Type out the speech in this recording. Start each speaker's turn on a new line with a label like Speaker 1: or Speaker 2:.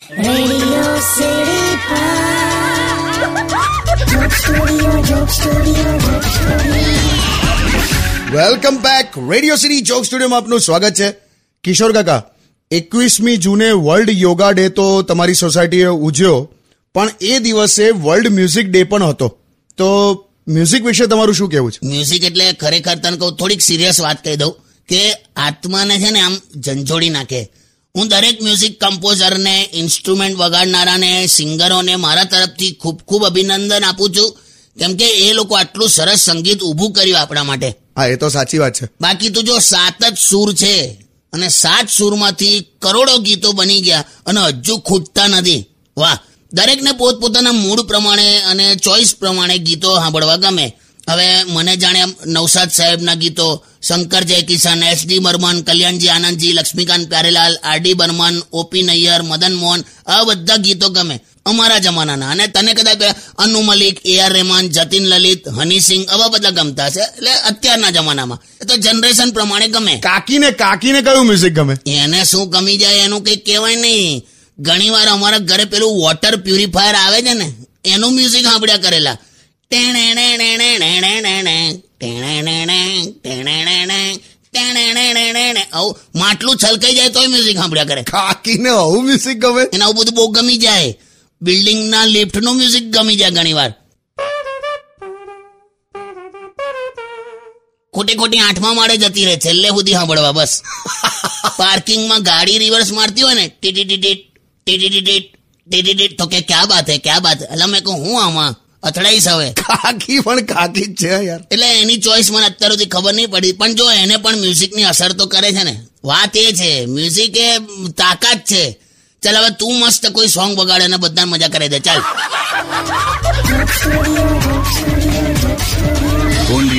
Speaker 1: Welcome back Radio City joke સ્ટુડિયોમાં આપનું સ્વાગત છે. કિશોર કાકા એકવીસમી જૂને વર્લ્ડ યોગા ડે તો તમારી સોસાયટીએ ઉજવ્યો પણ એ દિવસે વર્લ્ડ મ્યુઝિક ડે પણ હતો. તો મ્યુઝિક વિશે તમારું શું કહેવું છે?
Speaker 2: મ્યુઝિક એટલે ખરેખર તને કહું થોડીક સિરિયસ વાત કહી દઉં કે આત્માને છે ને આમ ઝંઝોડી નાખે. હું દરેક મ્યુઝિક કમ્પોઝરને ઇન્સ્ટ્રુમેન્ટ વગાડનારાને સિંગરોને મારા તરફથી ખૂબ ખૂબ અભિનંદન આપું છું. કેમ કે એ લોકો આટલું સરસ સંગીત ઊભું કર્યું આપણા માટે.
Speaker 1: હા એ તો સાચી વાત છે.
Speaker 2: બાકી તો જો સાત જ સૂર છે અને સાત સૂરમાંથી કરોડો ગીતો બની ગયા અને હજુ ખૂટતા નથી. વાહ દરેકને પોતપોતાના મૂડ પ્રમાણે અને ચોઇસ પ્રમાણે ગીતો સાંભળવા ગમે. હવે મને જાણે નવસાદ સાહેબના ગીતો Shankar Jaikishan S D Burman Kalyanji Anandji Laxmikant Pyarelal R D Burman O P Nayyar Madan Mohan આ બધા ગીતો ગમે અમારા જમાનાના. અને તને કદાચ અનુ મલિક એ આર રહેમાન જતીન લલિત હની સિંહ આવા બધા ગમતા છે એટલે અત્યારના જમાનામાં એ તો જનરેશન પ્રમાણે ગમે.
Speaker 1: કાકીને કાકીને કયું મ્યુઝિક ગમે?
Speaker 2: એને શું ગમી જાય એનું કઈ કહેવાય નહીં. ઘણી વાર અમારા ઘરે પેલું વોટર પ્યુરિફાયર આવે છે ને એનું મ્યુઝિક સાંભળ્યા કરેલા. આવું માટલું છલકાઈ જાય તોય મ્યુઝિક સાંભળ્યા કરે
Speaker 1: કાકીને આવું મ્યુઝિક ગમે
Speaker 2: એને આવું બધું બહુ ગમી જાય બિલ્ડિંગના લિફ્ટનું મ્યુઝિક ગમી જાય ઘણી વાર ખોટી ખોટી આઠમા માળે જતી રહે છેલ્લે સુધી સાંભળવા બસ પાર્કિંગમાં ગાડી રિવર્સ મારતી હોય ને ટીટી ટીટી ટીટી ટીટી ટીટી ટીટ તો કે ક્યાં બાત હે ક્યાં બાત એટલે મેં કહું હું આમાં અથડાઈશ હવે
Speaker 1: કાકી પણ કાકી જ છે યાર
Speaker 2: એટલે એની ચોઈસ મને અત્યાર સુધી ખબર નહીં પડી પણ જો એને પણ મ્યુઝિકની અસર તો કરે છે ને વાત એ છે મ્યુઝિક એ તાકાત છે. ચાલ હવે તું મસ્ત કોઈ સોંગ વગાડે અને બધાને મજા કરી દે. ચાલ.
Speaker 3: Joke